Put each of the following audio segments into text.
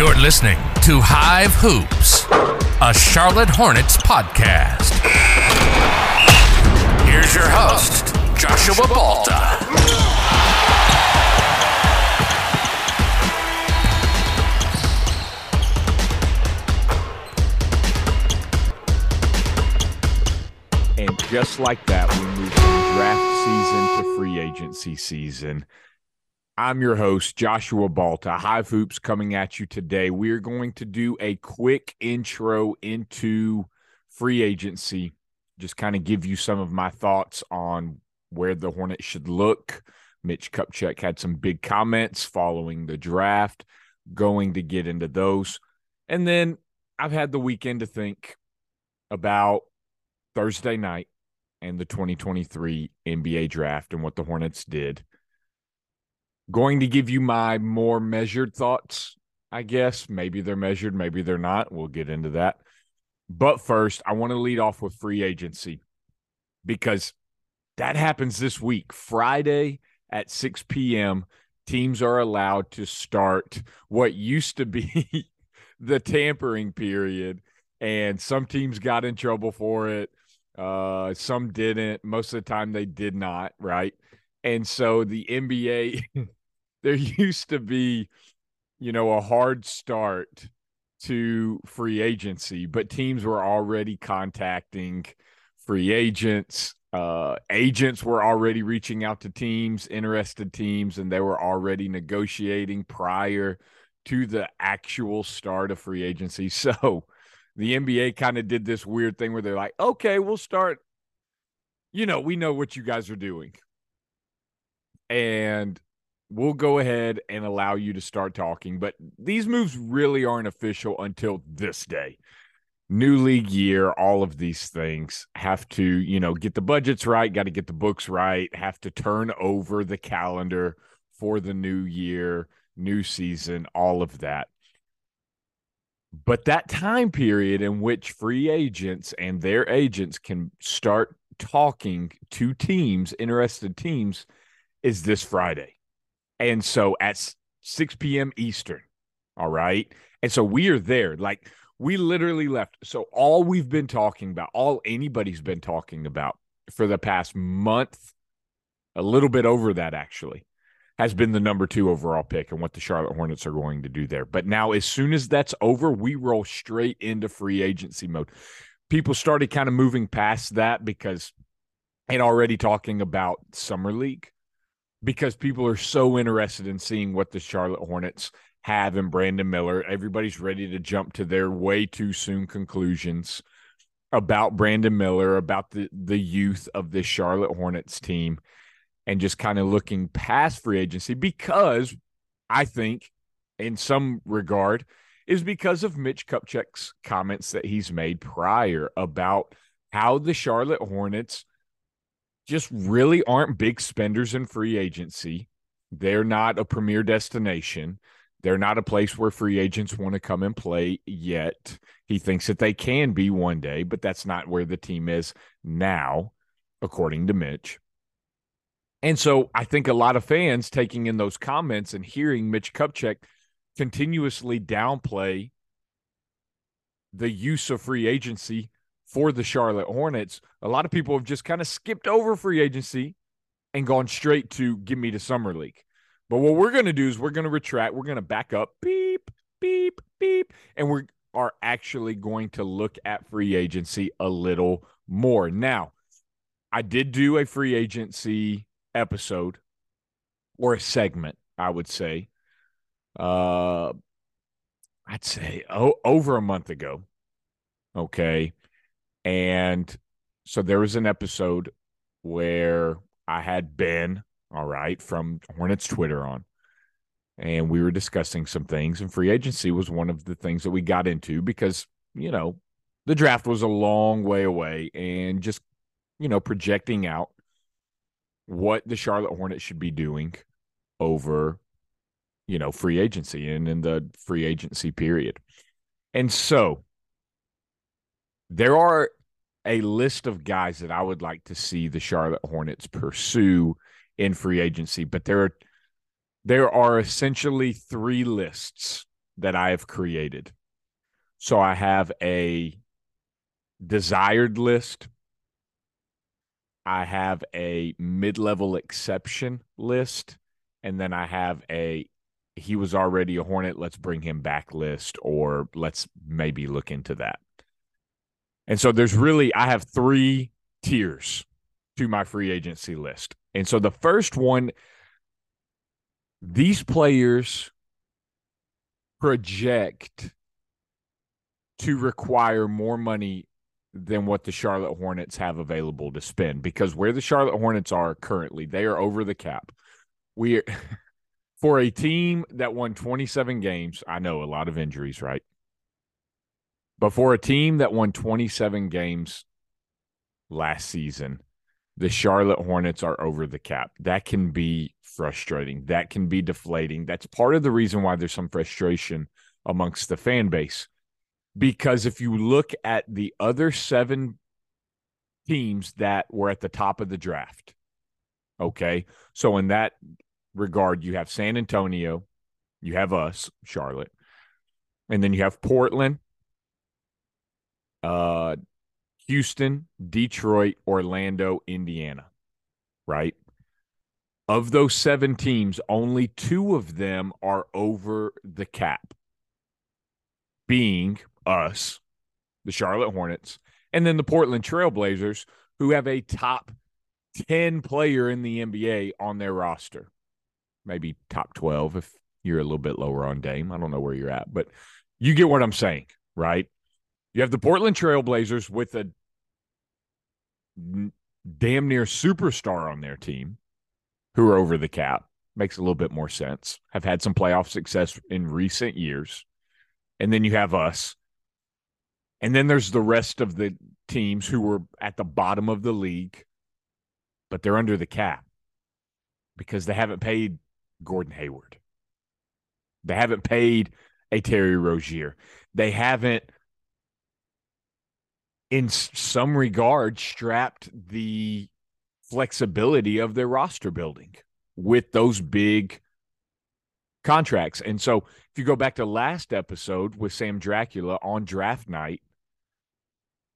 You're listening to Hive Hoops, a Charlotte Hornets podcast. Here's your host, Joshua Balta. And just like that, we move from draft season to free agency season. I'm your host, Joshua Balta. Hive Hoops coming at you today. We're going to do a quick intro into free agency, just kind of give you some of my thoughts on where the Hornets should look. Mitch Kupchak had some big comments following the draft, going to get into those. And then I've had the weekend to think about Thursday night and the 2023 NBA draft and what the Hornets did. Going to give you my more measured thoughts, I guess. Maybe they're measured, maybe they're not. We'll get into that. But first, I want to lead off with free agency because that happens this week. Friday at 6 p.m., teams are allowed to start what used to be the tampering period. And some teams got in trouble for it. Uh, some didn't. Most of the time, they did not. Right. And so the NBA there used to be, you know, a hard start to free agency, but teams were already contacting free agents. Uh, agents were already reaching out to teams, interested teams, and they were already negotiating prior to the actual start of free agency. So the NBA kind of did this weird thing where they're like, okay, we'll start. You know, we know what you guys are doing. And we'll go ahead and allow you to start talking. But these moves really aren't official until this day. New league year, all of these things have to, you know, get the budgets right, got to get the books right, have to turn over the calendar for the new year, new season, all of that. But that time period in which free agents and their agents can start talking to teams, interested teams, is this Friday. And so at 6 p.m. Eastern, all right. And so we are there. Like we literally left. So all we've been talking about, all anybody's been talking about for the past month, a little bit over that actually, has been the number two overall pick and what the Charlotte Hornets are going to do there. But now, as soon as that's over, we roll straight into free agency mode. People started kind of moving past that because and already talking about summer league because people are so interested in seeing what the Charlotte Hornets have in Brandon Miller. Everybody's ready to jump to their way too soon conclusions about Brandon Miller, about the the youth of this Charlotte Hornets team, and just kind of looking past free agency because I think, in some regard, is because of Mitch Kupchak's comments that he's made prior about how the Charlotte Hornets just really aren't big spenders in free agency. They're not a premier destination. They're not a place where free agents want to come and play yet. He thinks that they can be one day, but that's not where the team is now, according to Mitch. And so I think a lot of fans taking in those comments and hearing Mitch Kupchak continuously downplay the use of free agency for the Charlotte Hornets, a lot of people have just kind of skipped over free agency and gone straight to give me the summer league. But what we're going to do is we're going to retract, we're going to back up, beep, beep, beep, and we are actually going to look at free agency a little more. Now, I did do a free agency episode or a segment, I would say. Uh I'd say oh, over a month ago. Okay. And so there was an episode where I had Ben, all right, from Hornets Twitter on, and we were discussing some things, and free agency was one of the things that we got into because, you know, the draft was a long way away and just, you know, projecting out what the Charlotte Hornets should be doing over, you know, free agency and in the free agency period. And so there are a list of guys that I would like to see the Charlotte Hornets pursue in free agency, but there are there are essentially three lists that I have created. So I have a desired list. I have a mid level exception list. And then I have a he was already a Hornet, let's bring him back list, or let's maybe look into that. And so there's really, I have three tiers to my free agency list. And so the first one, these players project to require more money than what the Charlotte Hornets have available to spend because where the Charlotte Hornets are currently, they are over the cap. We are for a team that won 27 games, I know a lot of injuries, right? But for a team that won 27 games last season, the Charlotte Hornets are over the cap. That can be frustrating. That can be deflating. That's part of the reason why there's some frustration amongst the fan base. Because if you look at the other seven teams that were at the top of the draft, okay, so in that regard, you have San Antonio, you have us, Charlotte, and then you have Portland, uh, Houston, Detroit, Orlando, Indiana, right? Of those seven teams, only two of them are over the cap, being us, the Charlotte Hornets, and then the Portland Trailblazers, who have a top 10 player in the NBA on their roster maybe top 12 if you're a little bit lower on Dame. I don't know where you're at, but you get what I'm saying, right? You have the Portland Trailblazers with a damn near superstar on their team who are over the cap. Makes a little bit more sense. Have had some playoff success in recent years. And then you have us. And then there's the rest of the teams who were at the bottom of the league, but they're under the cap because they haven't paid Gordon Hayward. They haven't paid a Terry Rozier. They haven't, in some regard, strapped the flexibility of their roster building with those big contracts. And so if you go back to last episode with Sam Dracula on draft night,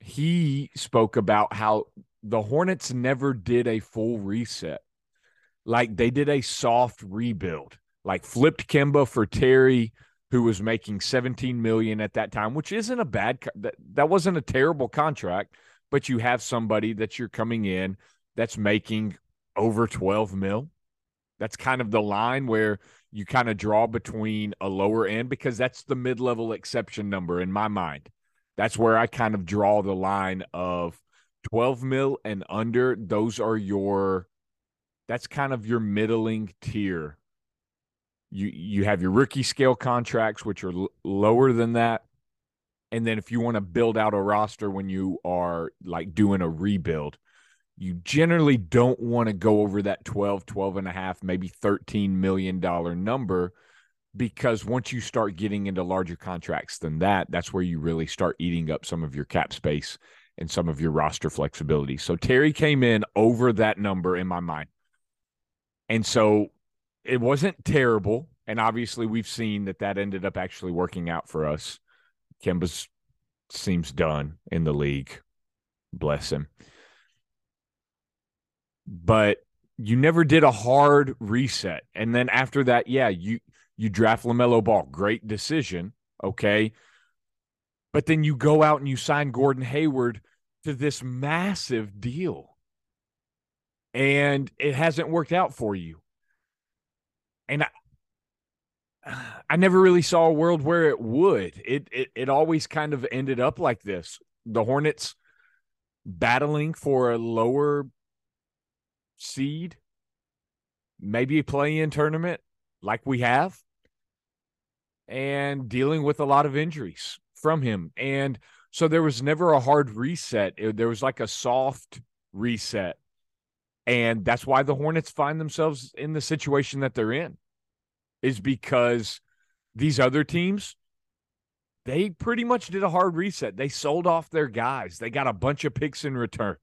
he spoke about how the Hornets never did a full reset like they did a soft rebuild, like flipped Kemba for Terry, who was making 17 million at that time, which isn't a bad that, that wasn't a terrible contract, but you have somebody that you're coming in that's making over 12 mil. That's kind of the line where you kind of draw between a lower end because that's the mid-level exception number in my mind. That's where I kind of draw the line of 12 mil and under. Those are your that's kind of your middling tier. You you have your rookie scale contracts, which are l- lower than that. And then if you want to build out a roster when you are like doing a rebuild, you generally don't want to go over that 12, 12 and a half, maybe 13 million dollar number because once you start getting into larger contracts than that, that's where you really start eating up some of your cap space and some of your roster flexibility. So Terry came in over that number in my mind. And so it wasn't terrible. And obviously, we've seen that that ended up actually working out for us. Kemba's seems done in the league. Bless him. But you never did a hard reset. And then after that, yeah, you you draft LaMelo Ball. Great decision. Okay. But then you go out and you sign Gordon Hayward to this massive deal and it hasn't worked out for you. And I, I never really saw a world where it would. It, it it always kind of ended up like this. The Hornets battling for a lower seed, maybe a play-in tournament like we have, and dealing with a lot of injuries from him. And so there was never a hard reset. There was like a soft reset and that's why the Hornets find themselves in the situation that they're in, is because these other teams, they pretty much did a hard reset. They sold off their guys, they got a bunch of picks in return.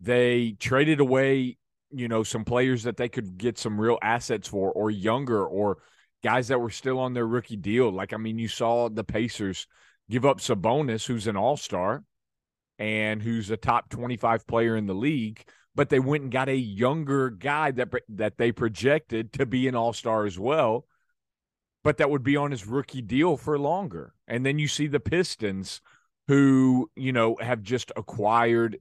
They traded away, you know, some players that they could get some real assets for, or younger, or guys that were still on their rookie deal. Like, I mean, you saw the Pacers give up Sabonis, who's an all star and who's a top 25 player in the league, but they went and got a younger guy that, that they projected to be an all star as well, but that would be on his rookie deal for longer. And then you see the Pistons who, you know, have just acquired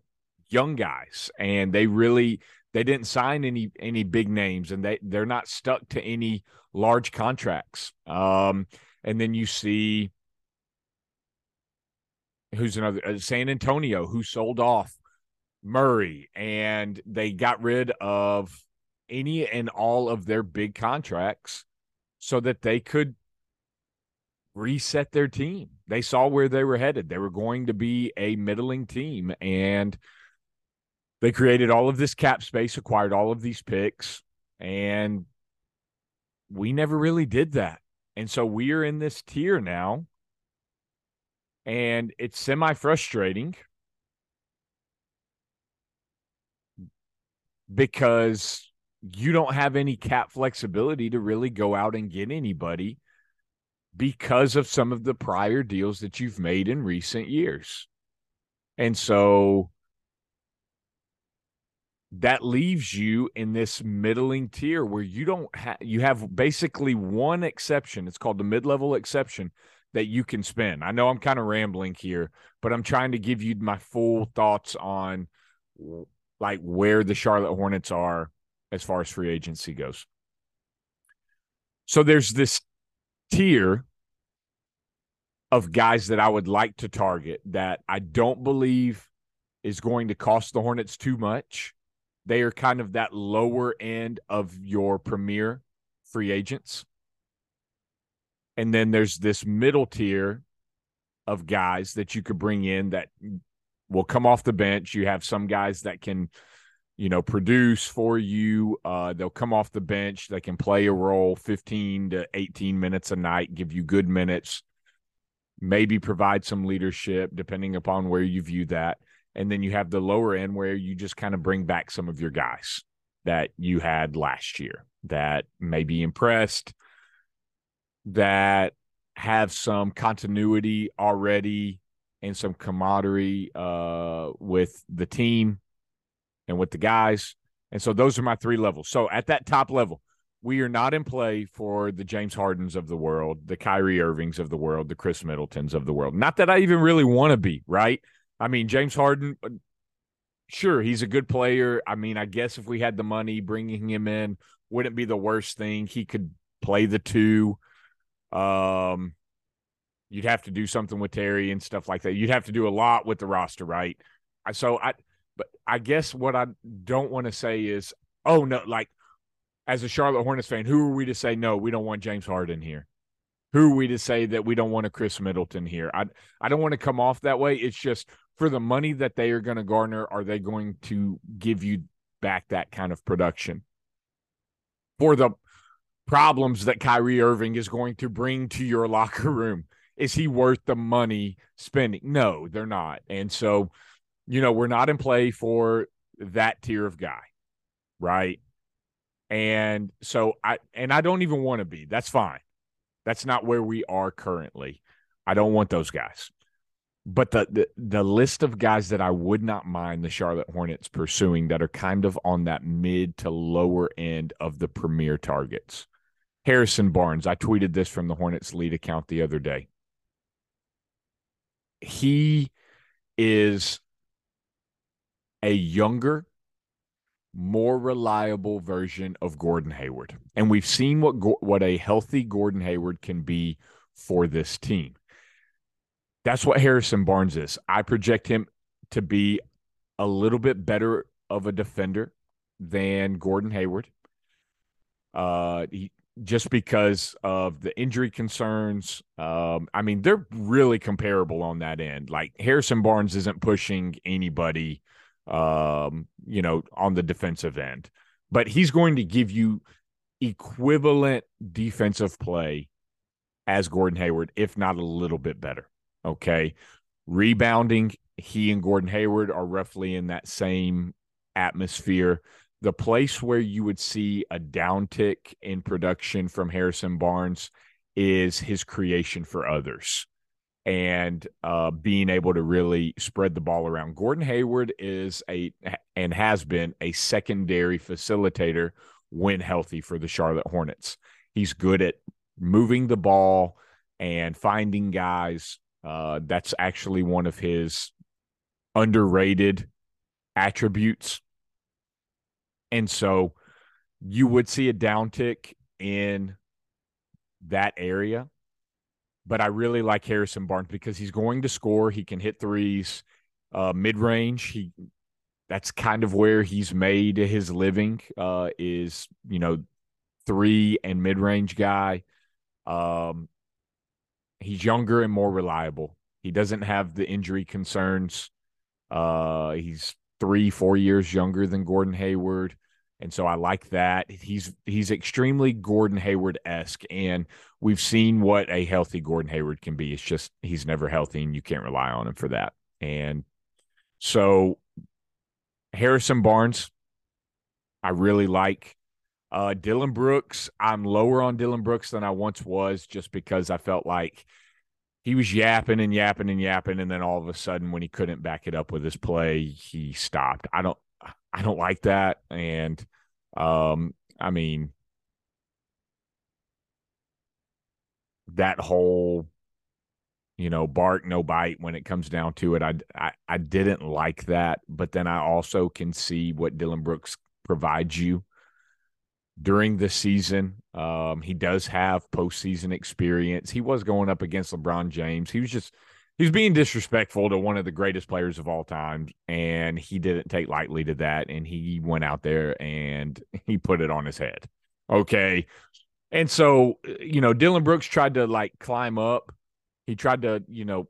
young guys and they really they didn't sign any any big names and they they're not stuck to any large contracts. Um, and then you see who's another uh, San Antonio who sold off Murray and they got rid of any and all of their big contracts so that they could reset their team. They saw where they were headed. They were going to be a middling team and they created all of this cap space, acquired all of these picks, and we never really did that. And so we are in this tier now, and it's semi frustrating because you don't have any cap flexibility to really go out and get anybody because of some of the prior deals that you've made in recent years. And so that leaves you in this middling tier where you don't have you have basically one exception it's called the mid-level exception that you can spend i know i'm kind of rambling here but i'm trying to give you my full thoughts on like where the charlotte hornets are as far as free agency goes so there's this tier of guys that i would like to target that i don't believe is going to cost the hornets too much they are kind of that lower end of your premier free agents. And then there's this middle tier of guys that you could bring in that will come off the bench. You have some guys that can, you know, produce for you. Uh, they'll come off the bench. They can play a role 15 to 18 minutes a night, give you good minutes, maybe provide some leadership, depending upon where you view that and then you have the lower end where you just kind of bring back some of your guys that you had last year that may be impressed that have some continuity already and some camaraderie uh, with the team and with the guys. And so those are my three levels. So at that top level, we are not in play for the James Hardens of the world, the Kyrie Irvings of the world, the Khris Middletons of the world. Not that I even really want to be, right? I mean, James Harden, uh, sure, he's a good player. I mean, I guess if we had the money, bringing him in wouldn't be the worst thing. He could play the two. Um, you'd have to do something with Terry and stuff like that. You'd have to do a lot with the roster, right? So I, but I guess what I don't want to say is, oh no, like as a Charlotte Hornets fan, who are we to say no? We don't want James Harden here who are we to say that we don't want a Khris Middleton here? I I don't want to come off that way. It's just for the money that they are going to garner, are they going to give you back that kind of production? For the problems that Kyrie Irving is going to bring to your locker room, is he worth the money spending? No, they're not. And so, you know, we're not in play for that tier of guy, right? And so I and I don't even want to be. That's fine. That's not where we are currently. I don't want those guys. But the, the the list of guys that I would not mind the Charlotte Hornets pursuing that are kind of on that mid to lower end of the premier targets. Harrison Barnes, I tweeted this from the Hornets lead account the other day. He is a younger, more reliable version of Gordon Hayward. And we've seen what what a healthy Gordon Hayward can be for this team. That's what Harrison Barnes is. I project him to be a little bit better of a defender than Gordon Hayward. Uh, he, just because of the injury concerns. Um, I mean, they're really comparable on that end. Like Harrison Barnes isn't pushing anybody um, you know, on the defensive end. But he's going to give you equivalent defensive play as Gordon Hayward, if not a little bit better. Okay. Rebounding, he and Gordon Hayward are roughly in that same atmosphere. The place where you would see a downtick in production from Harrison Barnes is his creation for others and uh, being able to really spread the ball around. Gordon Hayward is a and has been a secondary facilitator when healthy for the Charlotte Hornets. He's good at moving the ball and finding guys. Uh, that's actually one of his underrated attributes. And so you would see a downtick in that area but I really like Harrison Barnes because he's going to score. He can hit threes, uh, mid range. He that's kind of where he's made his living. Uh, is you know three and mid range guy. Um, he's younger and more reliable. He doesn't have the injury concerns. Uh, he's three, four years younger than Gordon Hayward. And so I like that. He's he's extremely Gordon Hayward esque, and we've seen what a healthy Gordon Hayward can be. It's just he's never healthy, and you can't rely on him for that. And so Harrison Barnes, I really like. Uh, Dillon Brooks, I'm lower on Dillon Brooks than I once was, just because I felt like he was yapping and yapping and yapping, and then all of a sudden, when he couldn't back it up with his play, he stopped. I don't. I don't like that. And um, I mean, that whole, you know, bark no bite when it comes down to it. I, I I didn't like that, but then I also can see what dillon Brooks provides you during the season. Um, he does have postseason experience. He was going up against LeBron James. He was just he was being disrespectful to one of the greatest players of all time and he didn't take lightly to that and he went out there and he put it on his head okay and so you know Dillon brooks tried to like climb up he tried to you know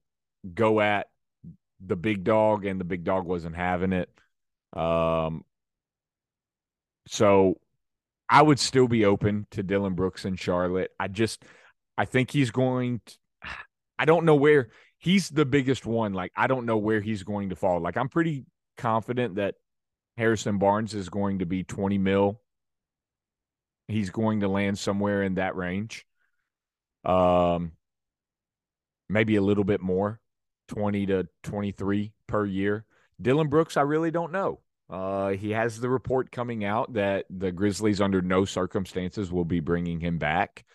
go at the big dog and the big dog wasn't having it um so i would still be open to Dillon brooks and charlotte i just i think he's going to, i don't know where he's the biggest one. Like, I don't know where he's going to fall. Like, I'm pretty confident that Harrison Barnes is going to be 20 mil. He's going to land somewhere in that range. Um, maybe a little bit more, 20 to 23 per year. Dillon Brooks, I really don't know. Uh, he has the report coming out that the Grizzlies, under no circumstances, will be bringing him back.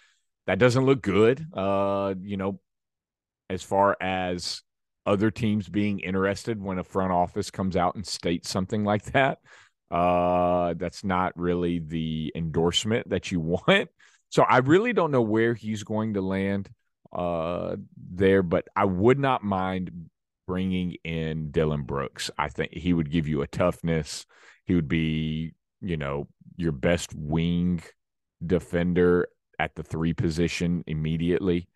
That doesn't look good. Uh, you know, as far as other teams being interested when a front office comes out and states something like that. Uh, that's not really the endorsement that you want. So I really don't know where he's going to land uh, there, but I would not mind bringing in Dillon Brooks. I think he would give you a toughness. He would be, you know, your best wing defender at the three position immediately.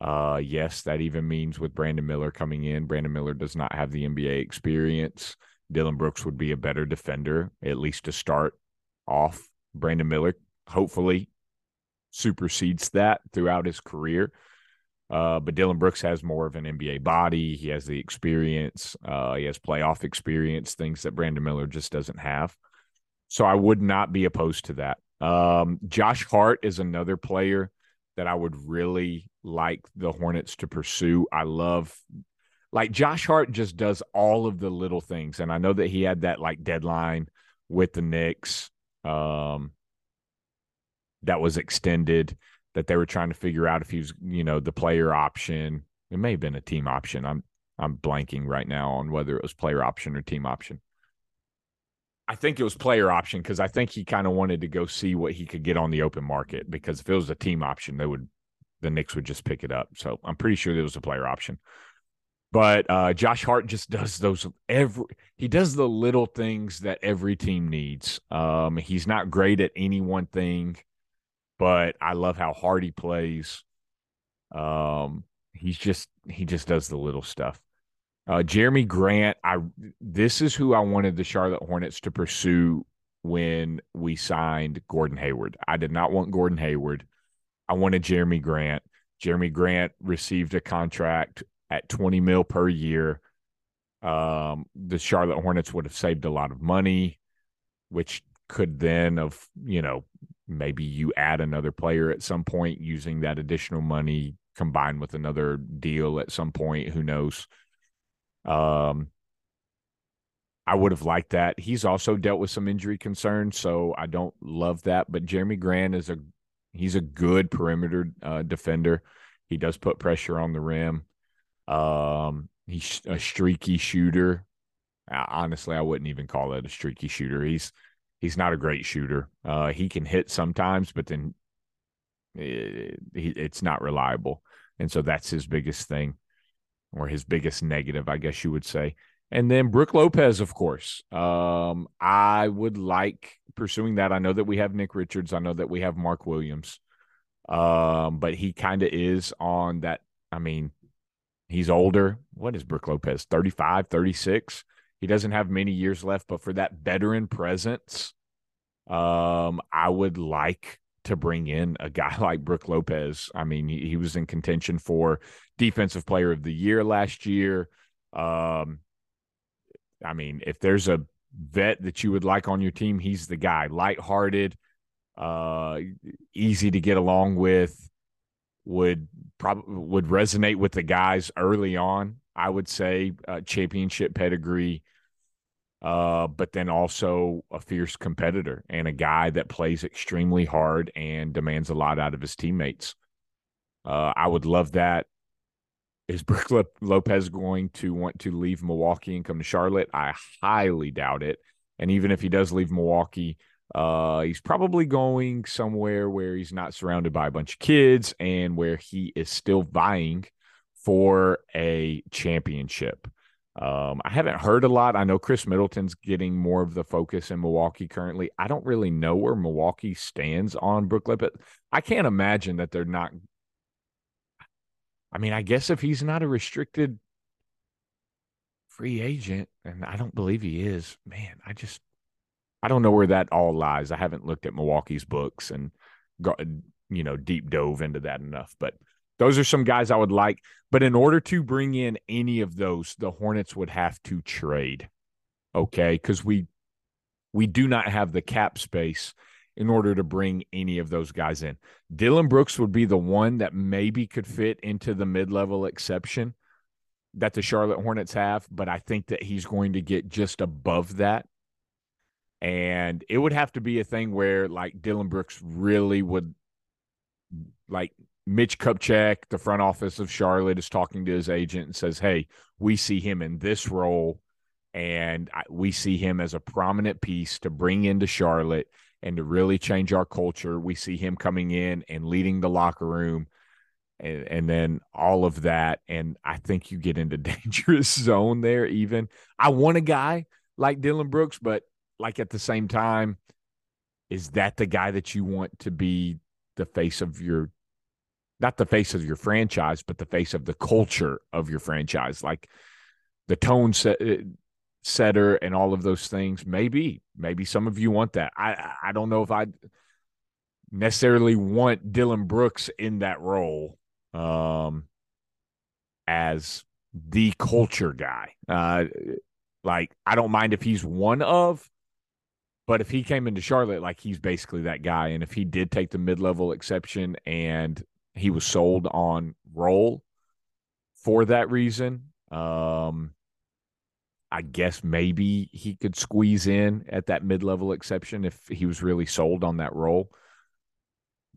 Uh, yes, that even means with Brandon Miller coming in, Brandon Miller does not have the NBA experience. Dillon Brooks would be a better defender, at least to start off. Brandon Miller hopefully supersedes that throughout his career. Uh, but Dillon Brooks has more of an NBA body. He has the experience. Uh, he has playoff experience, things that Brandon Miller just doesn't have. So I would not be opposed to that. Um, Josh Hart is another player that I would really like the Hornets to pursue. I love like Josh Hart just does all of the little things. And I know that he had that like deadline with the Knicks um that was extended that they were trying to figure out if he was, you know, the player option. It may have been a team option. I'm I'm blanking right now on whether it was player option or team option. I think it was player option because I think he kind of wanted to go see what he could get on the open market because if it was a team option, they would the Knicks would just pick it up. So I'm pretty sure it was a player option. But uh, Josh Hart just does those every he does the little things that every team needs. Um, he's not great at any one thing, but I love how hard he plays. Um, he's just he just does the little stuff. Uh, Jerami Grant, I this is who I wanted the Charlotte Hornets to pursue when we signed Gordon Hayward. I did not want Gordon Hayward. I wanted Jerami Grant. Jerami Grant received a contract at 20 mil per year. Um, the Charlotte Hornets would have saved a lot of money, which could then of you know maybe you add another player at some point using that additional money combined with another deal at some point. Who knows? Um, I would have liked that. He's also dealt with some injury concerns, so I don't love that. But Jerami Grant is a he's a good perimeter uh, defender. He does put pressure on the rim. Um, he's a streaky shooter. honestly, I wouldn't even call it a streaky shooter. He's he's not a great shooter. Uh, he can hit sometimes, but then it, it's not reliable, and so that's his biggest thing, or his biggest negative, I guess you would say. And then Brook Lopez, of course. Um, I would like pursuing that. I know that we have Nick Richards. I know that we have Mark Williams. Um, but he kind of is on that. I mean, he's older. What is Brook Lopez? 35, 36. He doesn't have many years left, but for that veteran presence, um, I would like to bring in a guy like Brook Lopez. I mean, he, he was in contention for defensive player of the year last year. Um, I mean, if there's a vet that you would like on your team, he's the guy. Lighthearted, uh, easy to get along with, would probably would resonate with the guys early on. I would say uh, championship pedigree, uh, but then also a fierce competitor and a guy that plays extremely hard and demands a lot out of his teammates. Uh, I would love that. Is Brook Lopez going to want to leave Milwaukee and come to Charlotte? I highly doubt it. And even if he does leave Milwaukee, uh, he's probably going somewhere where he's not surrounded by a bunch of kids and where he is still vying for a championship. Um, I haven't heard a lot. I know Khris Middleton's getting more of the focus in Milwaukee currently. I don't really know where Milwaukee stands on Brooklyn, but I can't imagine that they're not I mean, I guess if he's not a restricted free agent, and I don't believe he is, man, I just I don't know where that all lies. I haven't looked at Milwaukee's books and got you know deep dove into that enough, but those are some guys I would like. But in order to bring in any of those, the Hornets would have to trade. Okay, because we we do not have the cap space in order to bring any of those guys in. Dillon Brooks would be the one that maybe could fit into the mid level exception that the Charlotte Hornets have, but I think that he's going to get just above that. And it would have to be a thing where like Dillon Brooks really would like Mitch Kupchak, the front office of Charlotte, is talking to his agent and says, Hey, we see him in this role and we see him as a prominent piece to bring into Charlotte and to really change our culture. We see him coming in and leading the locker room and, and then all of that. And I think you get into dangerous zone there, even. I want a guy like Dillon Brooks, but like at the same time, is that the guy that you want to be the face of your not the face of your franchise, but the face of the culture of your franchise? Like the tone set setter and all of those things. Maybe, maybe some of you want that. I I don't know if I necessarily want Dillon Brooks in that role um, as the culture guy. Uh, like I don't mind if he's one of, but if he came into Charlotte, like he's basically that guy. And if he did take the mid level exception and he was sold on role for that reason, um, I guess maybe he could squeeze in at that mid level exception if he was really sold on that role.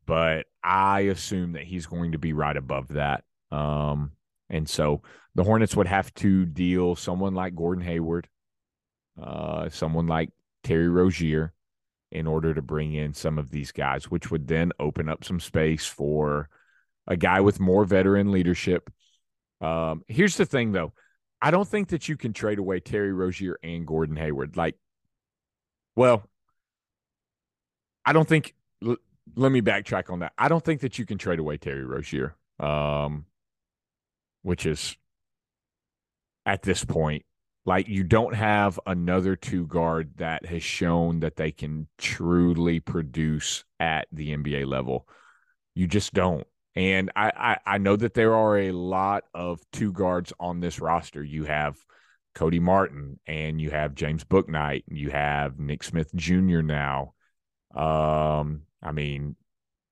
But I assume that he's going to be right above that. Um, and so the Hornets would have to deal someone like Gordon Hayward, uh, someone like Terry Rozier in order to bring in some of these guys, which would then open up some space for a guy with more veteran leadership. Um, here's the thing, though I don't think that you can trade away Terry Rozier and Gordon Hayward. Like, well, I don't think. L- let me backtrack on that. I don't think that you can trade away Terry Rozier, um, which is at this point like you don't have another two guard that has shown that they can truly produce at the NBA level. You just don't. And I, I, I know that there are a lot of two guards on this roster. You have Cody Martin and you have James Bouknight and you have Nick Smith Jr. now. Um, I mean,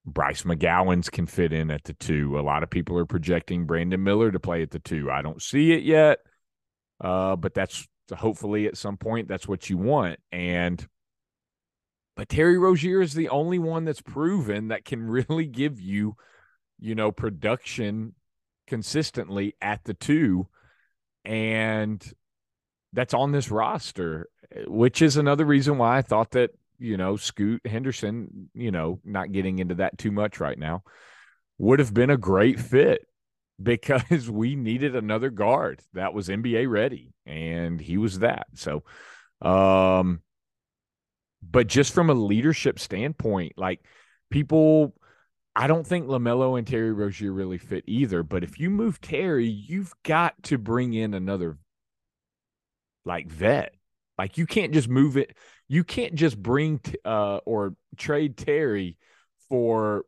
Bryce McGowens can fit in at the two. A lot of people are projecting Brandon Miller to play at the two. I don't see it yet, uh, but that's hopefully at some point that's what you want. And but Terry Rozier is the only one that's proven that can really give you, you know, production consistently at the two. And that's on this roster, which is another reason why I thought that you know, Scoot Henderson, you know, not getting into that too much right now, would have been a great fit because we needed another guard that was NBA ready, and he was that. So, um, but just from a leadership standpoint, like people, I don't think LaMelo and Terry Rozier really fit either. But if you move Terry, you've got to bring in another like vet. Like you can't just move it you can't just bring uh, or trade Terry for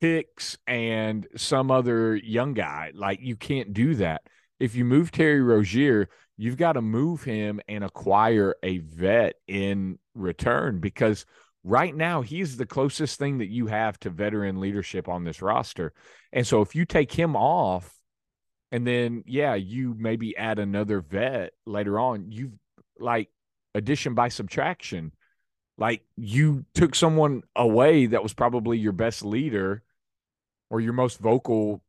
picks and some other young guy. Like you can't do that. If you move Terry Rozier, you've got to move him and acquire a vet in return because right now he's the closest thing that you have to veteran leadership on this roster. And so if you take him off and then yeah, you maybe add another vet later on, you've like addition by subtraction. Like you took someone away that was probably your best leader or your most vocal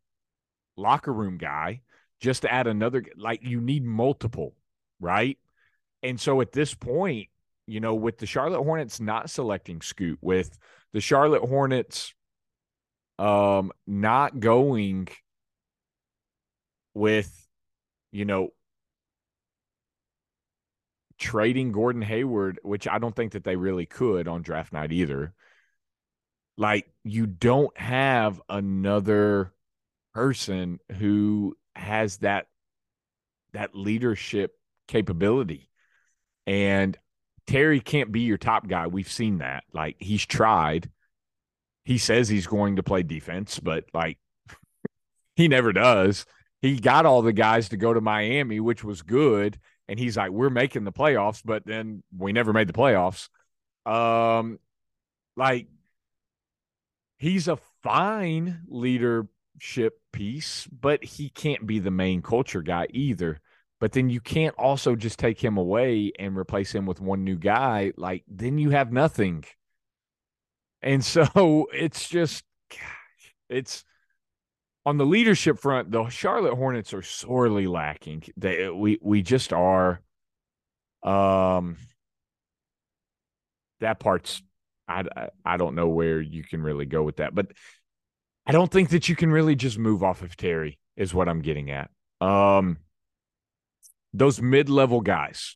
locker room guy just to add another like you need multiple, right? And so at this point, you know, with the Charlotte Hornets not selecting Scoot, with the Charlotte Hornets um not going with you know trading Gordon Hayward, which I don't think that they really could on draft night either. Like you don't have another person who has that that leadership capability. And Terry can't be your top guy. We've seen that. Like he's tried. He says he's going to play defense, but like he never does. He got all the guys to go to Miami, which was good and he's like, "We're making the playoffs," but then we never made the playoffs. Um, like he's a fine leadership piece, but he can't be the main culture guy either. But then you can't also just take him away and replace him with one new guy. Like then you have nothing. And so it's just, it's on the leadership front, the Charlotte Hornets are sorely lacking. They we we just are. Um, that part's I I don't know where you can really go with that, but I don't think that you can really just move off of Terry. Is what I'm getting at. Um, those mid level guys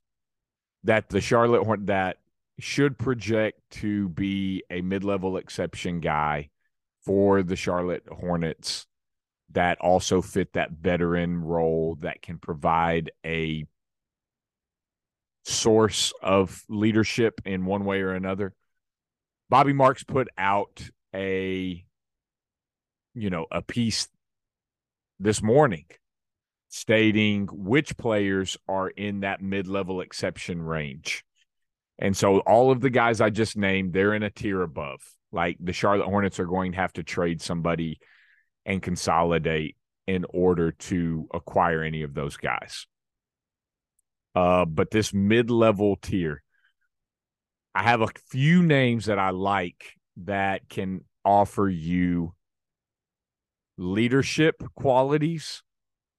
that the Charlotte Horn that should project to be a mid level exception guy for the Charlotte Hornets that also fit that veteran role that can provide a source of leadership in one way or another. Bobby Marks put out a you know, a piece this morning stating which players are in that mid-level exception range. And so all of the guys I just named, they're in a tier above. Like the Charlotte Hornets are going to have to trade somebody and consolidate in order to acquire any of those guys. Uh, but this mid level tier, I have a few names that I like that can offer you leadership qualities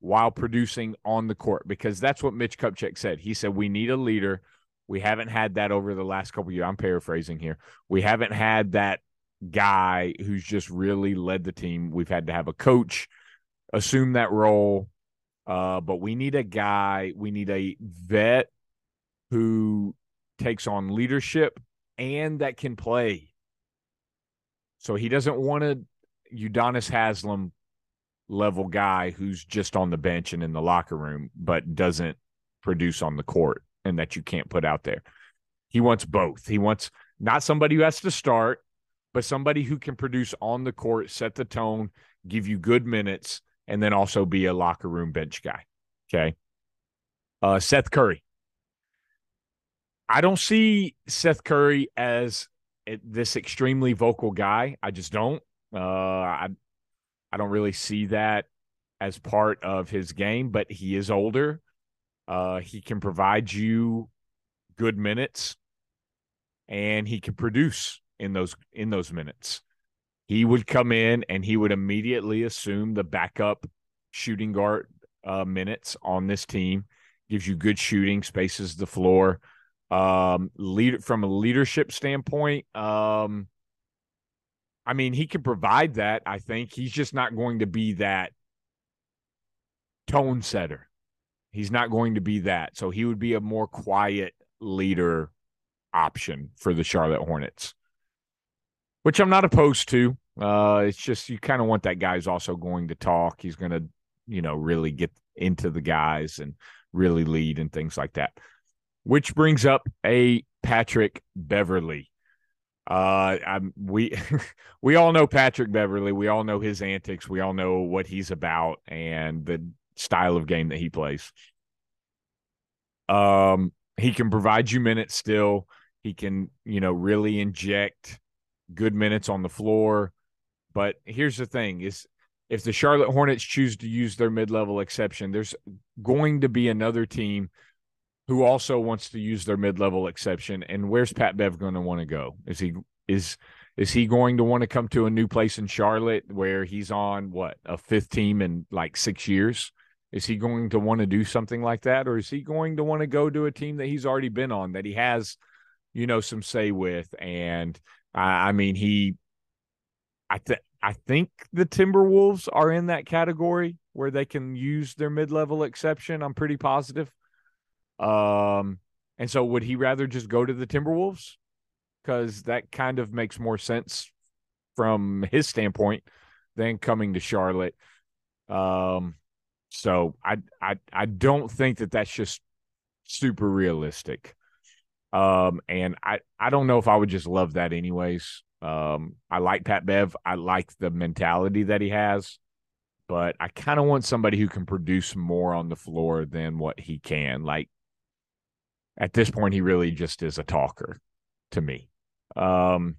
while producing on the court because that's what Mitch Kupchak said. He said, We need a leader. We haven't had that over the last couple years. I'm paraphrasing here. We haven't had that guy who's just really led the team. We've had to have a coach assume that role. Uh, but we need a guy, we need a vet who takes on leadership and that can play. So he doesn't want a Udonis Haslem level guy who's just on the bench and in the locker room, but doesn't produce on the court and that you can't put out there. He wants both. He wants not somebody who has to start, but somebody who can produce on the court, set the tone, give you good minutes, and then also be a locker room bench guy. Okay. Uh, Seth Curry. I don't see Seth Curry as this extremely vocal guy. I just don't. Uh, I I don't really see that as part of his game, but he is older. Uh, he can provide you good minutes, and he can produce in those in those minutes. He would come in and he would immediately assume the backup shooting guard uh, minutes on this team. Gives you good shooting, spaces the floor. Um, lead from a leadership standpoint, um, I mean, he can provide that. I think he's just not going to be that tone setter. He's not going to be that. So he would be a more quiet leader option for the Charlotte Hornets, which I'm not opposed to. Uh, it's just you kind of want that guy's also going to talk. He's going to, you know, really get into the guys and really lead and things like that which brings up a Patrick Beverley. Uh, I'm, we we all know Patrick Beverley. We all know his antics. We all know what he's about and the style of game that he plays. Um, he can provide you minutes still. He can, you know, really inject good minutes on the floor. But here's the thing: is if the Charlotte Hornets choose to use their mid-level exception, there's going to be another team who also wants to use their mid-level exception. And where's Pat Bev going to want to go? Is he is is he going to want to come to a new place in Charlotte where he's on what a fifth team in like six years? Is he going to want to do something like that, or is he going to want to go to a team that he's already been on that he has, you know, some say with? And I, I mean, he, I I think the Timberwolves are in that category where they can use their mid-level exception. I'm pretty positive. Um, and so would he rather just go to the Timberwolves? Because that kind of makes more sense from his standpoint than coming to Charlotte. Um, so I I I don't think that that's just super realistic. Um, and I I don't know if I would just love that anyways. Um, I like Pat Bev. I like the mentality that he has, but I kind of want somebody who can produce more on the floor than what he can. Like at this point, he really just is a talker to me. Um,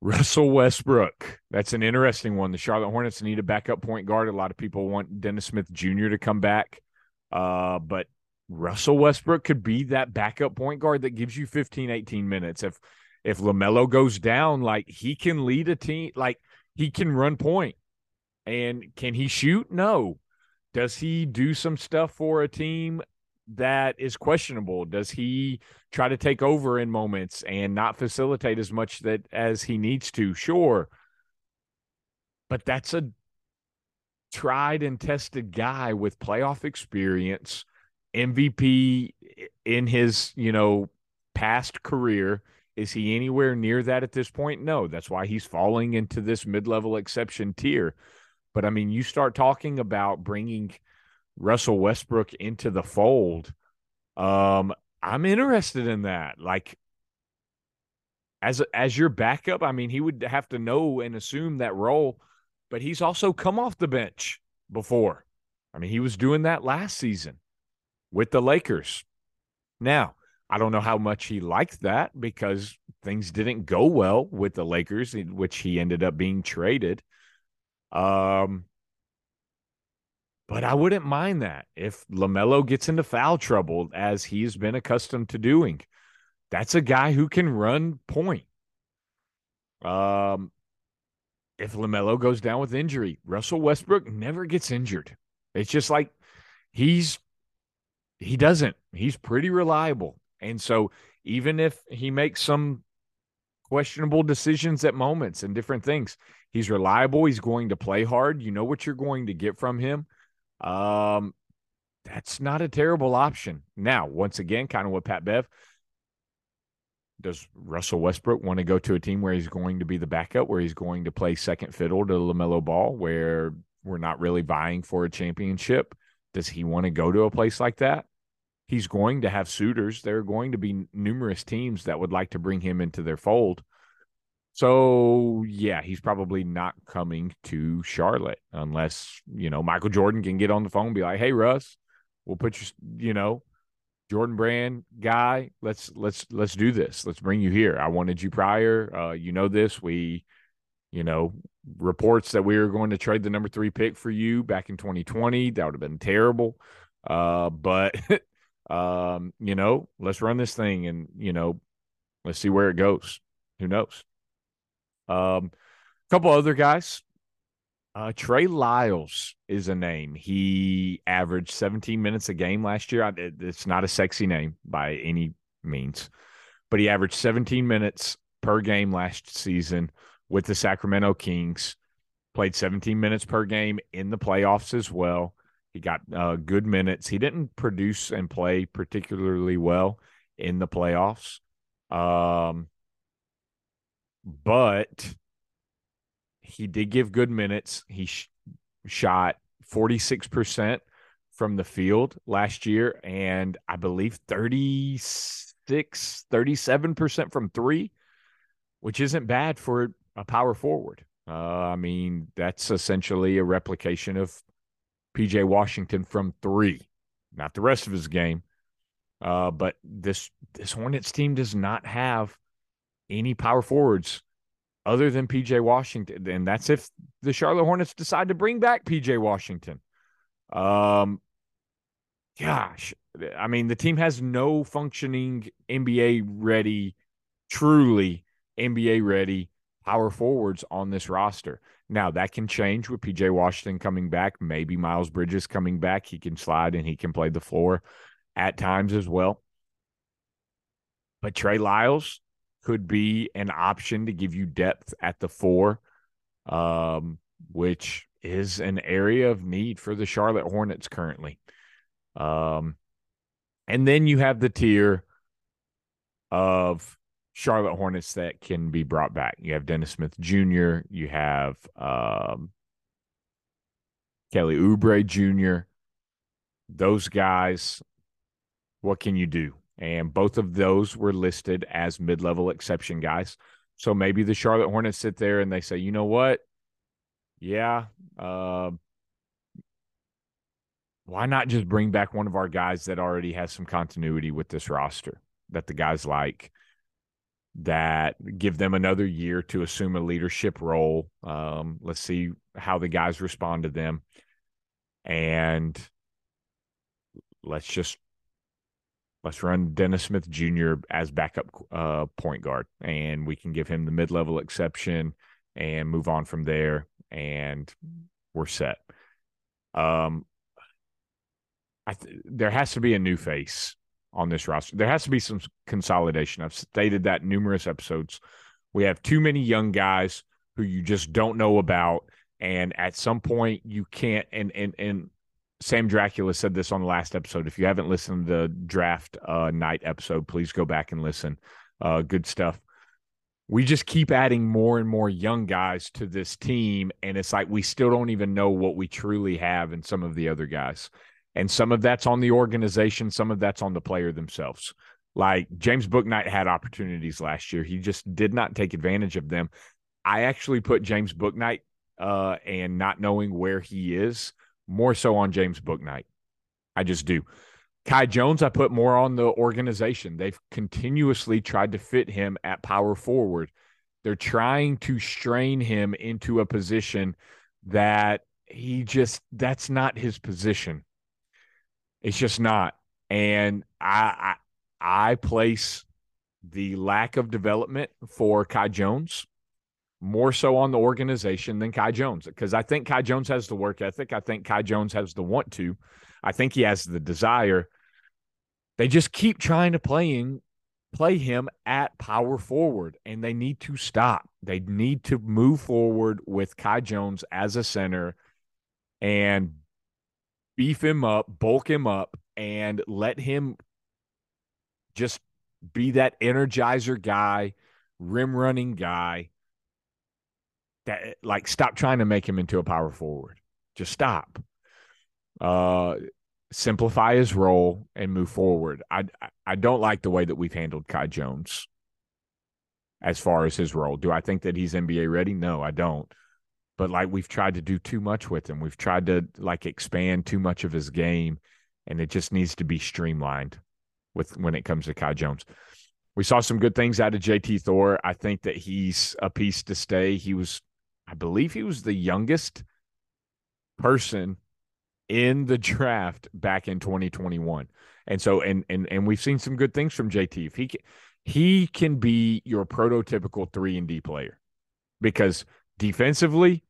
Russell Westbrook. That's an interesting one. The Charlotte Hornets need a backup point guard. A lot of people want Dennis Smith Jr. to come back. Uh, but Russell Westbrook could be that backup point guard that gives you 15, 18 minutes. If if LaMelo goes down, like he can lead a team, like he can run point. And can he shoot? No. Does he do some stuff for a team? That is questionable? Does he try to take over in moments and not facilitate as much that as he needs to? Sure. But that's a tried and tested guy with playoff experience, MVP in his, you know, past career. Is he anywhere near that at this point? No. That's why he's falling into this mid-level exception tier. But I mean, you start talking about bringing – Russell Westbrook into the fold, um, I'm interested in that. Like as as your backup, I mean, he would have to know and assume that role, but he's also come off the bench before. I mean, he was doing that last season with the Lakers. Now, I don't know how much he liked that because things didn't go well with the Lakers, in which he ended up being traded. Um, but I wouldn't mind that if LaMelo gets into foul trouble, as he's been accustomed to doing. That's a guy who can run point. Um, if LaMelo goes down with injury, Russell Westbrook never gets injured. It's just like he's he doesn't. He's pretty reliable. And so even if he makes some questionable decisions at moments and different things, he's reliable. He's going to play hard. You know what you're going to get from him. Um, that's not a terrible option. Now, once again, kind of what Pat Bev does Russell Westbrook want to go to a team where he's going to be the backup, where he's going to play second fiddle to LaMelo Ball, where we're not really vying for a championship? Does he want to go to a place like that? He's going to have suitors. There are going to be numerous teams that would like to bring him into their fold. So yeah, he's probably not coming to Charlotte unless you know Michael Jordan can get on the phone and be like, "Hey Russ, We'll put you, you know, Jordan Brand guy. Let's let's let's do this. Let's bring you here. I wanted you prior. Uh, you know this. We, you know, reports that we were going to trade the number three pick for you back in 2020. That would have been terrible. Uh, but um, you know, let's run this thing and you know, let's see where it goes. Who knows? Um, a couple other guys. Uh, Trey Lyles is a name. He averaged 17 minutes a game last year. It's not a sexy name by any means, but he averaged 17 minutes per game last season with the Sacramento Kings. Played 17 minutes per game in the playoffs as well. He got uh, good minutes. He didn't produce and play particularly well in the playoffs. Um, but he did give good minutes. He sh- shot 46% from the field last year and I believe 36 37% from 3, which isn't bad for a power forward. Uh, I mean, that's essentially a replication of PJ Washington from 3. Not the rest of his game. Uh, but this this Hornets team does not have any power forwards other than PJ Washington, and that's if the Charlotte Hornets decide to bring back PJ Washington. Um, gosh, I mean, the team has no functioning NBA ready, truly NBA ready power forwards on this roster. Now that can change with PJ Washington coming back, maybe Miles Bridges coming back. He can slide and he can play the floor at times as well. But Trey Lyles, could be an option to give you depth at the four, um, which is an area of need for the Charlotte Hornets currently. Um, and then you have the tier of Charlotte Hornets that can be brought back. You have Dennis Smith Jr., you have um, Kelly Oubre Jr., those guys. What can you do? And both of those were listed as mid-level exception guys. So maybe the Charlotte Hornets sit there and they say, you know what? Yeah, uh, why not just bring back one of our guys that already has some continuity with this roster that the guys like, that give them another year to assume a leadership role. Um, let's see how the guys respond to them, and let's just let's run Dennis Smith Jr. as backup uh, point guard, and we can give him the mid level exception and move on from there, and we're set. Um, I th- there has to be a new face on this roster. There has to be some consolidation. I've stated that numerous episodes. We have too many young guys who you just don't know about, and at some point you can't. And and and Sam Dracula said this on the last episode. If you haven't listened to the draft uh, night episode, please go back and listen. Uh, good stuff. We just keep adding more and more young guys to this team, and it's like we still don't even know what we truly have in some of the other guys. And some of that's on the organization, some of that's on the player themselves. Like James Bouknight had opportunities last year, he just did not take advantage of them. I actually put James Bouknight uh, and not knowing where he is more so on James Bouknight. I just do. Kai Jones, I put more on the organization. They've continuously tried to fit him at power forward. They're trying to strain him into a position that he just, that's not his position. It's just not. And I, I, I place the lack of development for Kai Jones more so on the organization than Kai Jones because I think Kai Jones has the work ethic. I think Kai Jones has the want to. I think he has the desire. They just keep trying to playing play him at power forward and they need to stop. They need to move forward with Kai Jones as a center and beef him up, bulk him up and let him just be that energizer guy, rim running guy that like stop trying to make him into a power forward. Just stop. Uh simplify his role and move forward. I I don't like the way that we've handled Kai Jones as far as his role. Do I think that he's NBA ready? No, I don't. But like we've tried to do too much with him. We've tried to like expand too much of his game and it just needs to be streamlined with when it comes to Kai Jones. We saw some good things out of JT Thor. I think that he's a piece to stay. He was, I believe, he was the youngest person in the draft back in 2021. And so and and and we've seen some good things from JT. If he can, he can be your prototypical 3 and D player. Because defensively,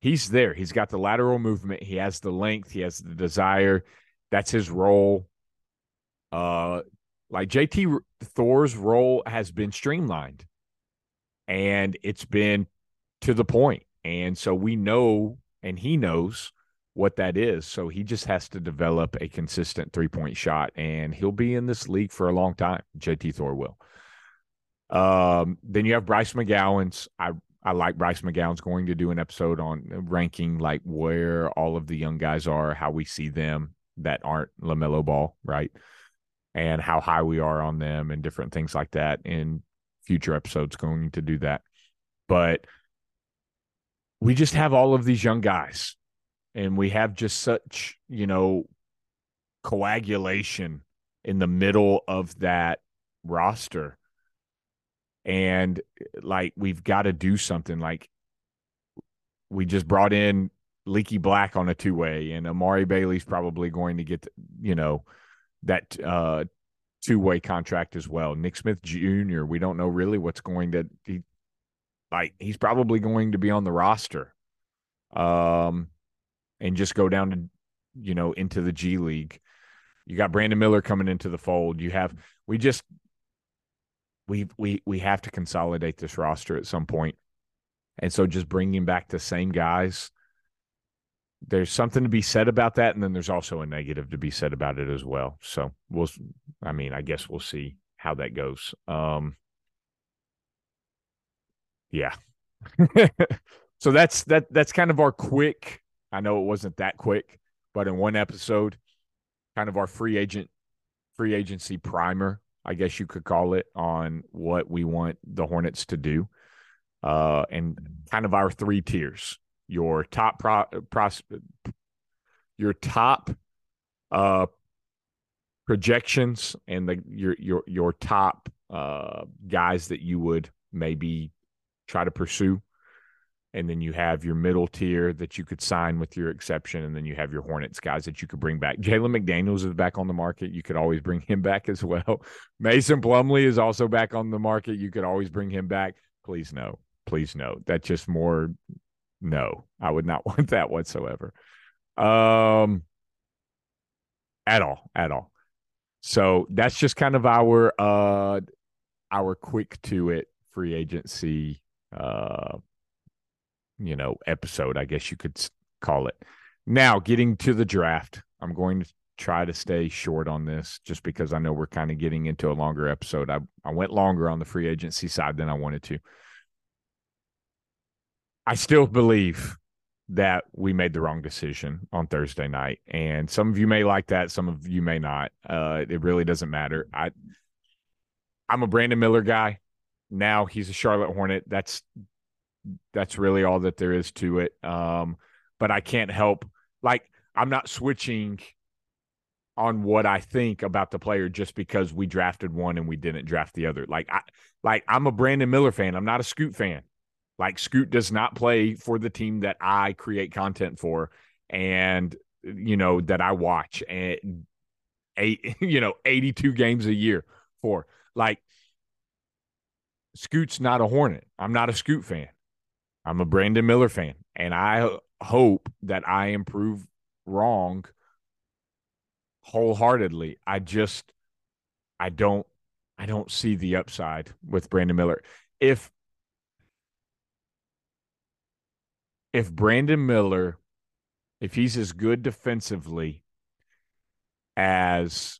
he's there. He's got the lateral movement, he has the length, he has the desire. That's his role. Uh like JT Thor's role has been streamlined and it's been to the point. And so we know and he knows what that is. So he just has to develop a consistent three point shot, and he'll be in this league for a long time. JT Thor will. Um, then you have Bryce McGowens. I I like Bryce McGowens going to do an episode on ranking like where all of the young guys are, how we see them that aren't LaMelo Ball, right? And how high we are on them and different things like that in future episodes going to do that. But we just have all of these young guys and we have just such you know coagulation in the middle of that roster. And like we've got to do something like we just brought in Leaky Black on a two-way and Amari Bailey's probably going to get you know that uh two-way contract as well. Nick Smith Jr we don't know really what's going to he like he's probably going to be on the roster um and just go down to you know into the G League. You got Brandon Miller coming into the fold. You have we just we we we have to consolidate this roster at some point. And so just bringing back the same guys there's something to be said about that and then there's also a negative to be said about it as well. So we'll I mean, I guess we'll see how that goes. Um yeah. so that's that that's kind of our quick I know it wasn't that quick, but in one episode, kind of our free agent free agency primer, I guess you could call it, on what we want the Hornets to do. Uh, and kind of our three tiers. Your top pro, pros, your top uh projections and the your your your top uh guys that you would maybe try to pursue and then you have your middle tier that you could sign with your exception, and then you have your Hornets guys that you could bring back. Jalen McDaniels is back on the market. You could always bring him back as well. Mason Plumlee is also back on the market. You could always bring him back. Please no, please no. That's just more. No, I would not want that whatsoever. Um, at all, at all. So that's just kind of our uh our quick to it free agency uh you know, episode, I guess you could call it. Now, getting to the draft, I'm going to try to stay short on this just because I know we're kind of getting into a longer episode. I, I went longer on the free agency side than I wanted to. I still believe that we made the wrong decision on Thursday night. And some of you may like that, some of you may not. Uh, it really doesn't matter. I I'm a Brandon Miller guy. Now he's a Charlotte Hornet. That's that's really all that there is to it. Um, but I can't help like I'm not switching on what I think about the player just because we drafted one and we didn't draft the other. Like I like I'm a Brandon Miller fan. I'm not a Scoot fan. Like Scoot does not play for the team that I create content for and you know that I watch and eight you know 82 games a year for. Like Scoot's not a Hornet. I'm not a Scoot fan. I'm a Brandon Miller fan, and I hope that I improve wrong wholeheartedly. I just I don't I don't see the upside with Brandon Miller. If if Brandon Miller if he's as good defensively as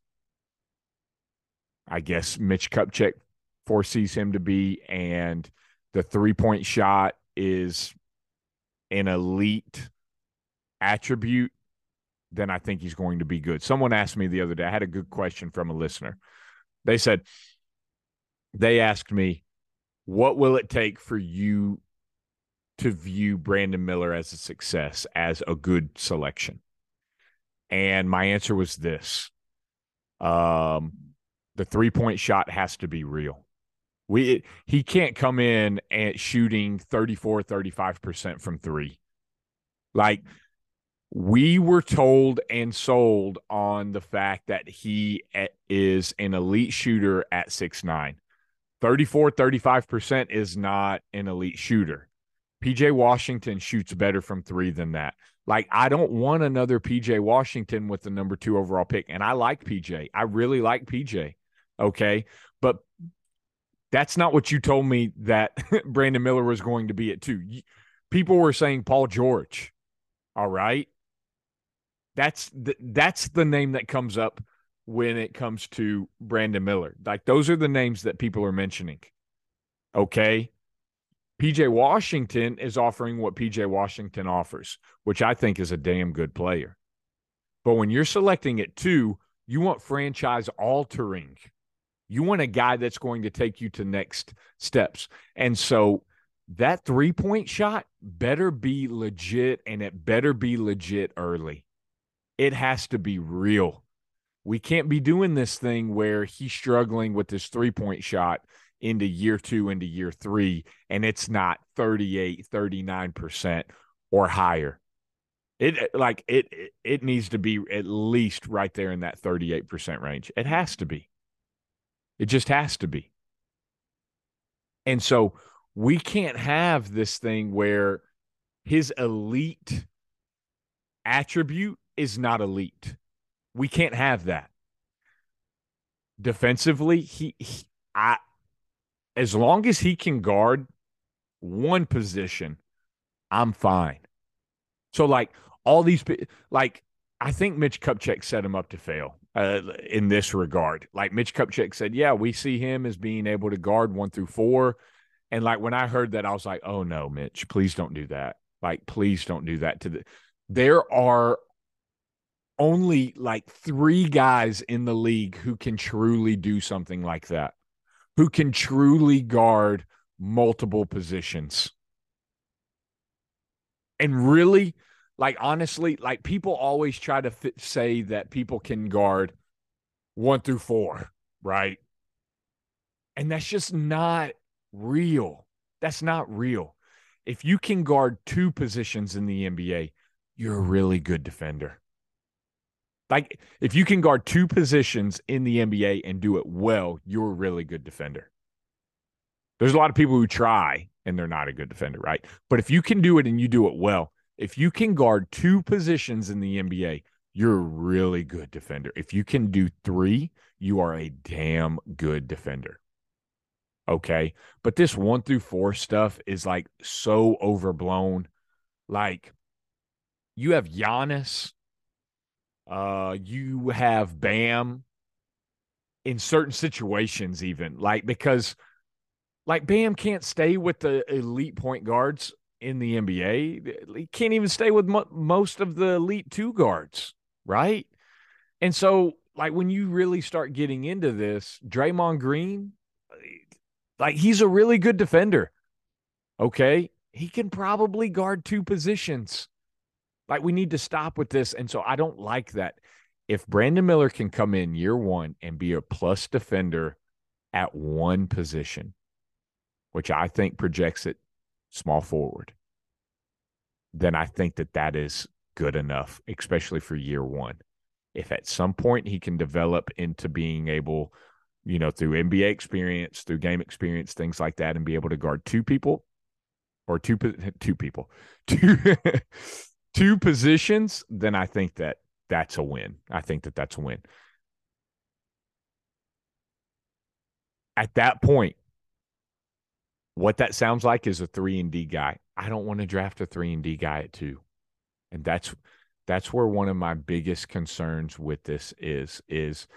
I guess Mitch Kupchak foresees him to be and the three-point shot is an elite attribute, then I think he's going to be good. Someone asked me the other day, I had a good question from a listener. They said, they asked me, what will it take for you to view Brandon Miller as a success, as a good selection? And my answer was this. Um the three-point shot has to be real. We he can't come in and shooting 34 35% from 3. Like we were told and sold on the fact that he is an elite shooter at six nine. 34 35% is not an elite shooter. PJ Washington shoots better from 3 than that. Like I don't want another PJ Washington with the number 2 overall pick and I like PJ. I really like PJ. Okay? That's not what you told me that Brandon Miller was going to be at 2. People were saying Paul George. All right? That's the, that's the name that comes up when it comes to Brandon Miller. Like those are the names that people are mentioning. Okay. PJ Washington is offering what PJ Washington offers, which I think is a damn good player. But when you're selecting at two, you want franchise altering. You want a guy that's going to take you to next steps. And so that three point shot better be legit and it better be legit early it has to be real. We can't be doing this thing where he's struggling with this three point shot into year two, into year three, and it's not 38, 39% or higher. It like it it needs to be at least right there in that 38% range. It has to be. It just has to be. And so we can't have this thing where his elite attribute is not elite. We can't have that. Defensively, he, he I as long as he can guard one position, I'm fine. So like all these like I think Mitch Kupchak set him up to fail uh, in this regard. Like Mitch Kupchak said, yeah, we see him as being able to guard one through four. And like when I heard that, I was like, oh no, Mitch, please don't do that. Like, please don't do that to the. There are only like three guys in the league who can truly do something like that, who can truly guard multiple positions. And really, like, honestly, like people always try to fit, say that people can guard one through four, right? And that's just not real. That's not real. If you can guard two positions in the NBA, you're a really good defender. Like if you can guard two positions in the NBA and do it well, you're a really good defender. There's a lot of people who try and they're not a good defender, right? But if you can do it and you do it well, if you can guard two positions in the NBA, you're a really good defender. If you can do three, you are a damn good defender. Okay. But this one through four stuff is like so overblown. Like you have Giannis uh, you have Bam in certain situations, even like because like Bam can't stay with the elite point guards in the NBA. He can't even stay with mo- most of the elite two guards, right? And so, like when you really start getting into this, Draymond Green, like he's a really good defender. Okay, he can probably guard two positions. Like we need to stop with this. And so I don't like that. If Brandon Miller can come in year one and be a plus defender at one position, which I think projects it small forward, then I think that that is good enough, especially for year one. If at some point he can develop into being able, you know, through NBA experience, through game experience, things like that, and be able to guard two people or two two people, two two positions, then I think that that's a win. I think that that's a win. At that point, what that sounds like is a 3 and D guy. I don't want to draft a 3 and D guy at 2. And that's that's where one of my biggest concerns with this is is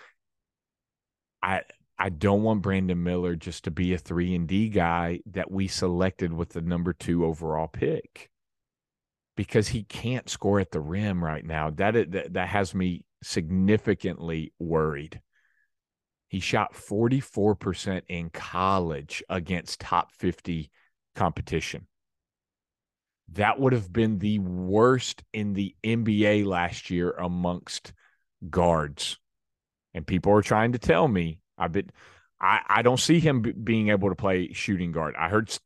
I I don't want Brandon Miller just to be a 3 and D guy that we selected with the number 2 overall pick because he can't score at the rim right now. That that, that has me significantly worried. He shot 44% in college against top 50 competition. that would have been the worst in the NBA last year amongst guards. And people are trying to tell me I've been I, I don't see him b- being able to play shooting guard. I heard S-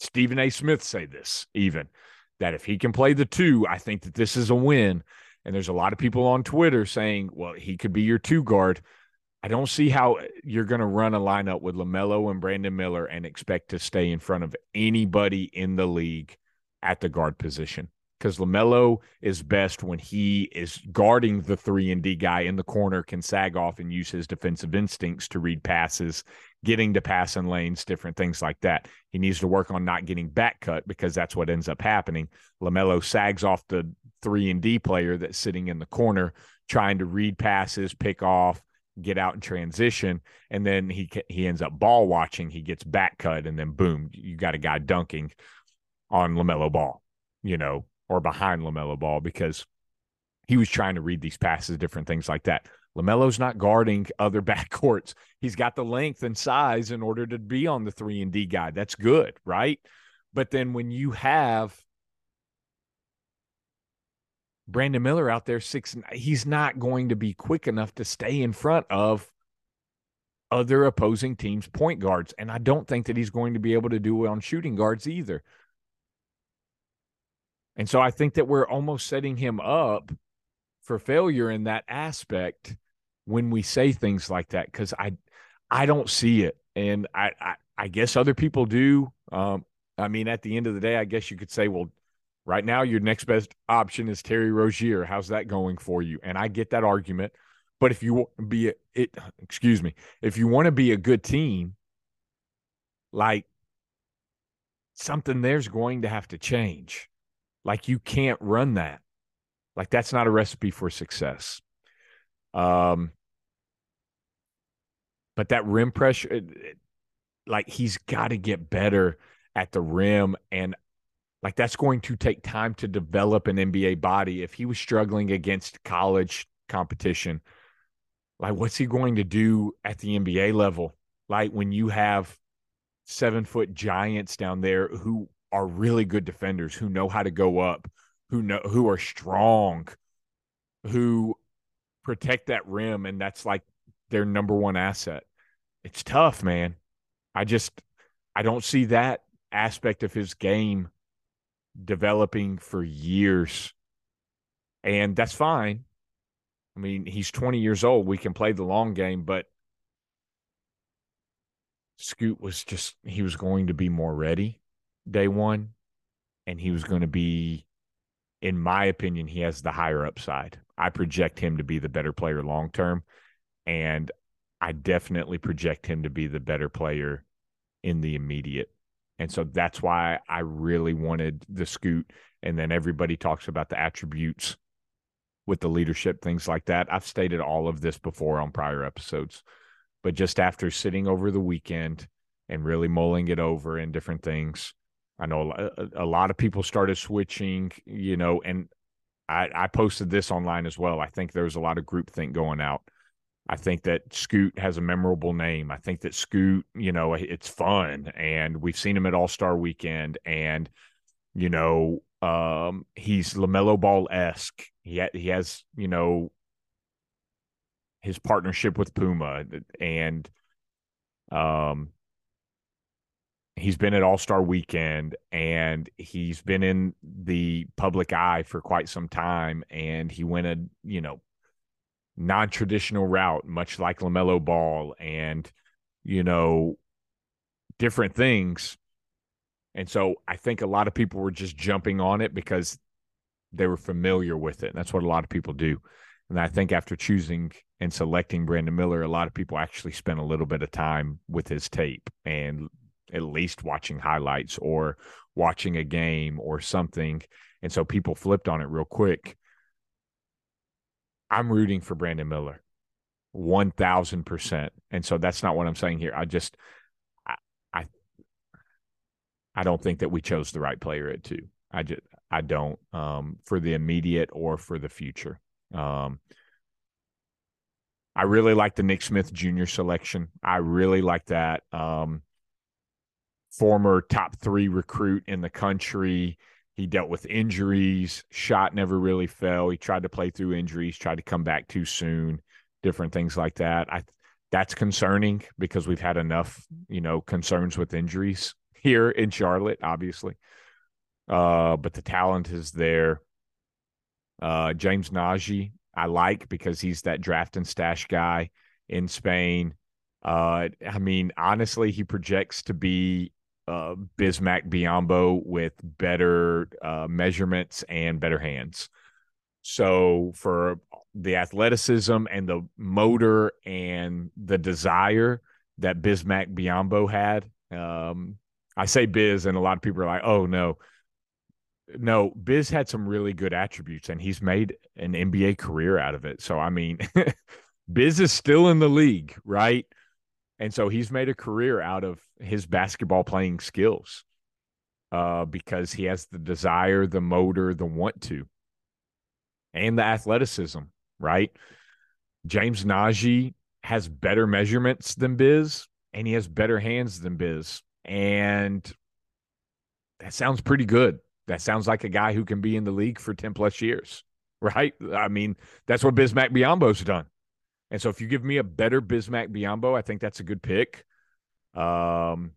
Stephen A. Smith say this even that if he can play the two, I think that this is a win. And there's a lot of people on Twitter saying, well, he could be your two guard. I don't see how you're going to run a lineup with LaMelo and Brandon Miller and expect to stay in front of anybody in the league at the guard position because LaMelo is best when he is guarding the three and D guy in the corner, can sag off and use his defensive instincts to read passes, getting to passing lanes, different things like that. He needs to work on not getting back cut because that's what ends up happening. LaMelo sags off the three and D player that's sitting in the corner, trying to read passes, pick off, get out and transition, and then he he ends up ball watching. He gets back cut, and then boom, you got a guy dunking on LaMelo Ball. You know, or behind LaMelo Ball because he was trying to read these passes, different things like that. LaMelo's not guarding other backcourts. He's got the length and size in order to be on the 3 and D guy. That's good, right? But then when you have Brandon Miller out there six he's not going to be quick enough to stay in front of other opposing teams point guards and I don't think that he's going to be able to do it on shooting guards either. And so I think that we're almost setting him up for failure in that aspect when we say things like that because I I don't see it, and I, I I, guess other people do. Um, I mean, at the end of the day, I guess you could say, well, right now your next best option is Terry Rozier. How's that going for you? And I get that argument, but if you be a, it, excuse me, if you want to be a good team, like something there's going to have to change. Like you can't run that. Like that's not a recipe for success. Um, but that rim pressure, like he's got to get better at the rim, and like that's going to take time to develop an NBA body. If he was struggling against college competition, like what's he going to do at the NBA level? Like when you have seven foot giants down there who are really good defenders who know how to go up, who know who are strong, who protect that rim, and that's like their number one asset. It's tough, man. I just I don't see that aspect of his game developing for years. And that's fine. I mean, he's 20 years old. We can play the long game, but Scoot was just he was going to be more ready day one, and he was going to be, in my opinion, he has the higher upside. I project him to be the better player long term, and I definitely project him to be the better player in the immediate. And so that's why I really wanted the scoot. And then everybody talks about the attributes with the leadership, things like that. I've stated all of this before on prior episodes, but just after sitting over the weekend and really mulling it over and different things, I know a, lot of people started switching, you know, and I, I posted this online as well. I think there was a lot of groupthink going out. I think that Scoot has a memorable name. I think that Scoot, you know, it's fun, and we've seen him at All Star Weekend, and you know, um, he's LaMelo Ball esque. He ha- he has, you know, his partnership with Puma, and um, he's been at All Star Weekend and he's been in the public eye for quite some time. And he went a you know non traditional route, much like LaMelo Ball, and you know different things. And so I think a lot of people were just jumping on it because they were familiar with it. And that's what a lot of people do. And I think after choosing and selecting Brandon Miller, a lot of people actually spent a little bit of time with his tape and at least watching highlights or watching a game or something. And so people flipped on it real quick. I'm rooting for Brandon Miller 1000%. And so that's not what I'm saying here. I just, I, I, I don't think that we chose the right player at two. I just, I don't, um, for the immediate or for the future. Um, I really like the Nick Smith Jr. selection. I really like that. Um, former top three recruit in the country. He dealt with injuries. Shot never really fell. He tried to play through injuries, tried to come back too soon, different things like that. I that's concerning because we've had enough, you know, concerns with injuries here in Charlotte, obviously. Uh, but the talent is there. Uh, James Nnaji, I like because he's that draft and stash guy in Spain. Uh, I mean, honestly, he projects to be uh, Bismack Biyombo with better uh, measurements and better hands. So for the athleticism and the motor and the desire that Bismack Biyombo had, um, I say Biz, and a lot of people are like, "Oh no, no." Biz had some really good attributes, and he's made an NBA career out of it. So I mean, Biz is still in the league, right? And so he's made a career out of his basketball playing skills uh, because he has the desire, the motor, the want to, and the athleticism, right? James Nnaji has better measurements than Biz, and he has better hands than Biz. And that sounds pretty good. That sounds like a guy who can be in the league for 10 plus years, right? I mean, that's what Bismack Biyombo's done. And so if you give me a better Bismack Biyombo, I think that's a good pick. Um,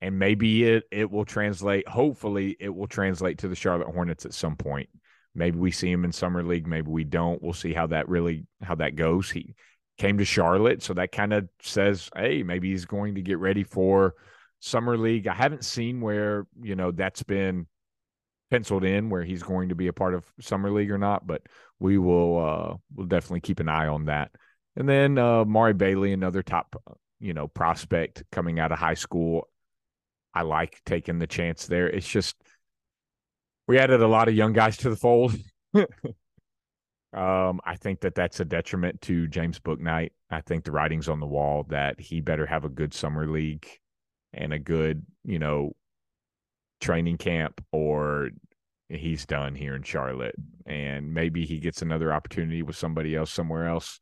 and maybe it it will translate. Hopefully, it will translate to the Charlotte Hornets at some point. Maybe we see him in summer league. Maybe we don't. We'll see how that really how that goes. He came to Charlotte, so that kind of says, hey, maybe he's going to get ready for summer league. I haven't seen where you know that's been penciled in where he's going to be a part of summer league or not, but we will uh we'll definitely keep an eye on that. And then uh Mari Bailey, another top you know prospect coming out of high school. I like taking the chance there. It's just we added a lot of young guys to the fold. um, I think that that's a detriment to James Bouknight. I think the writing's on the wall that he better have a good summer league and a good, you know, training camp or he's done here in Charlotte and maybe he gets another opportunity with somebody else somewhere else.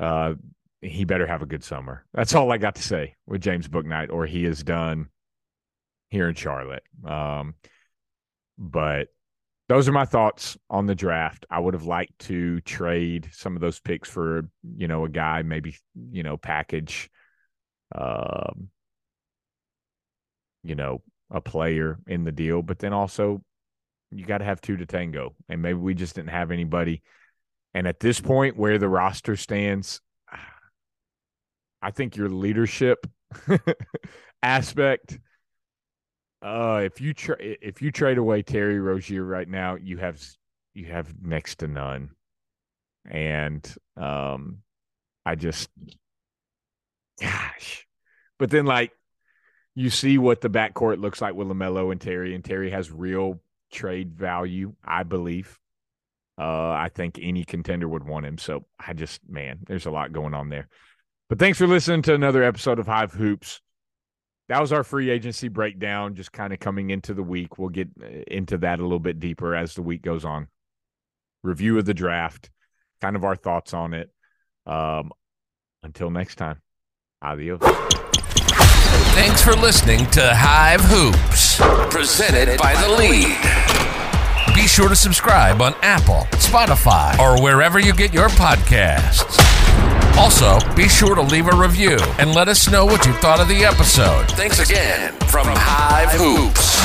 Uh he better have a good summer. That's all I got to say with James Bouknight or he is done here in Charlotte. Um but those are my thoughts on the draft. I would have liked to trade some of those picks for, you know, a guy maybe, you know, package um you know, a player in the deal, but then also you got to have two to tango. And maybe we just didn't have anybody. And at this point, where the roster stands, I think your leadership aspect. Uh, if you tra- if you trade away Terry Rozier right now, you have you have next to none, and um, I just, gosh, but then like you see what the backcourt looks like with LaMelo and Terry, and Terry has real trade value, I believe. Uh, I think any contender would want him. So I just, man, there's a lot going on there. But thanks for listening to another episode of Hive Hoops. That was our free agency breakdown, just kind of coming into the week. We'll get uh, into that a little bit deeper as the week goes on. Review of the draft, kind of our thoughts on it. Um, until next time, adios. Thanks for listening to Hive Hoops, presented by The Lead. Be sure to subscribe on Apple, Spotify, or wherever you get your podcasts. Also, be sure to leave a review and let us know what you thought of the episode. Thanks again from Hive Hoops.